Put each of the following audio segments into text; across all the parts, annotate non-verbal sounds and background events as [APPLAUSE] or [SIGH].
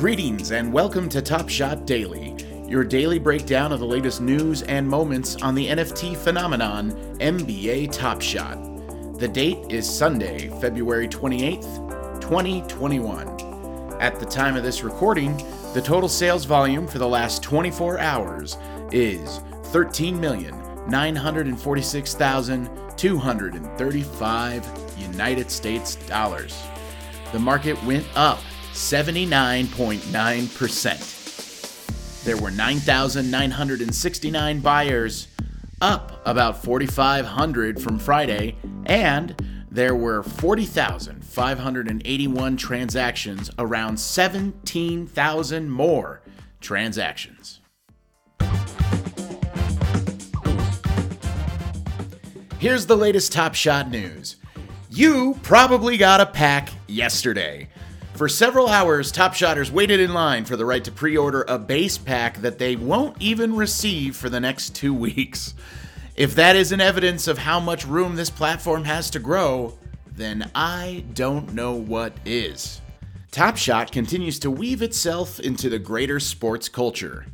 Greetings and welcome to Top Shot Daily, your daily breakdown of the latest news and moments on the NFT phenomenon NBA Top Shot. The date is Sunday, February 28th, 2021. At the time of this recording, the total sales volume for the last 24 hours is 13,946,235 United States dollars. The market went up 79.9%. There were 9,969 buyers, up about 4,500 from Friday, and there were 40,581 transactions, around 17,000 more transactions. Here's the latest Top Shot news. You probably got a pack yesterday. For several hours, Top Shotters waited in line for the right to pre order a base pack that they won't even receive for the next two weeks. If that isn't evidence of how much room this platform has to grow, then I don't know what is. Top Shot continues to weave itself into the greater sports culture.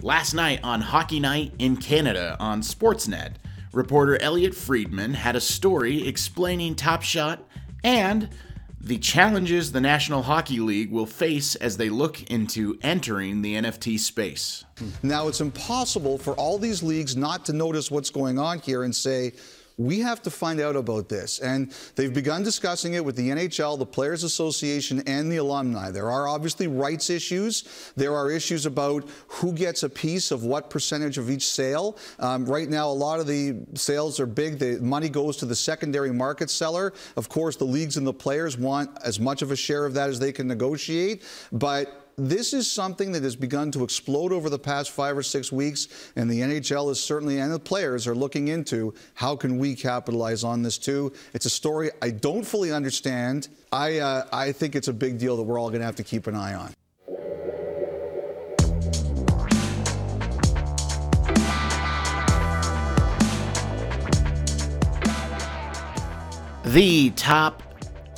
Last night on Hockey Night in Canada on Sportsnet, reporter Elliotte Friedman had a story explaining Top Shot and the challenges the National Hockey League will face as they look into entering the NFT space. Now, it's impossible for all these leagues not to notice what's going on here and say, we have to find out about this. And they've begun discussing it with the NHL, the Players Association, and the alumni. There are obviously rights issues. There are issues about who gets a piece of what percentage of each sale. Um, right now, a lot of the sales are big. The money goes to the secondary market seller. Of course, the leagues and the players want as much of a share of that as they can negotiate. But this is something that has begun to explode over the past five or six weeks, and the NHL is certainly, and the players are looking into how can we capitalize on this too. It's a story I don't fully understand. I, uh, I think it's a big deal that we're all going to have to keep an eye on. The top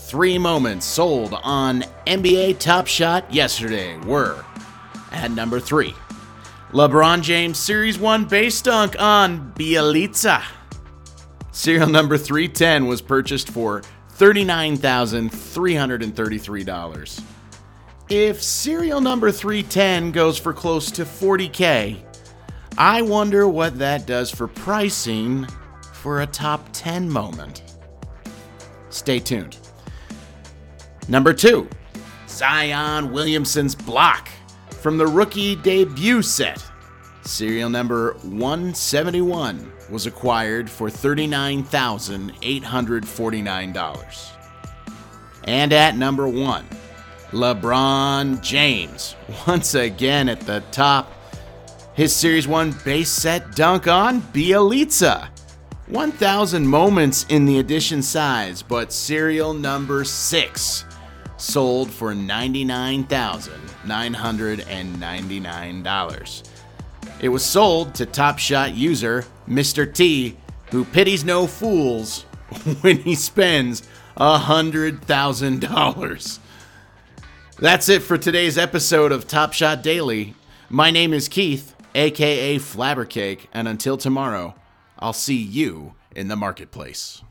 three moments sold on NBA Top Shot yesterday were at number three, LeBron James Series 1 base dunk on Bjelica. Serial number 310 was purchased for $39,333. If serial number 310 goes for close to 40K, I wonder what that does for pricing for a top 10 moment. Stay tuned. Number two, Zion Williamson's block from the rookie debut set. Serial number 171 was acquired for $39,849. And at number one, LeBron James, once again at the top. His Series 1 base set dunk on Bjelica. 1,000 moments in the edition size, but serial number 6 sold for $99,999. It was sold to Top Shot user Mr. T, who pities no fools [LAUGHS] when he spends $100,000. That's it for today's episode of Top Shot Daily. My name is Keith, aka Flabbercake, and until tomorrow, I'll see you in the marketplace.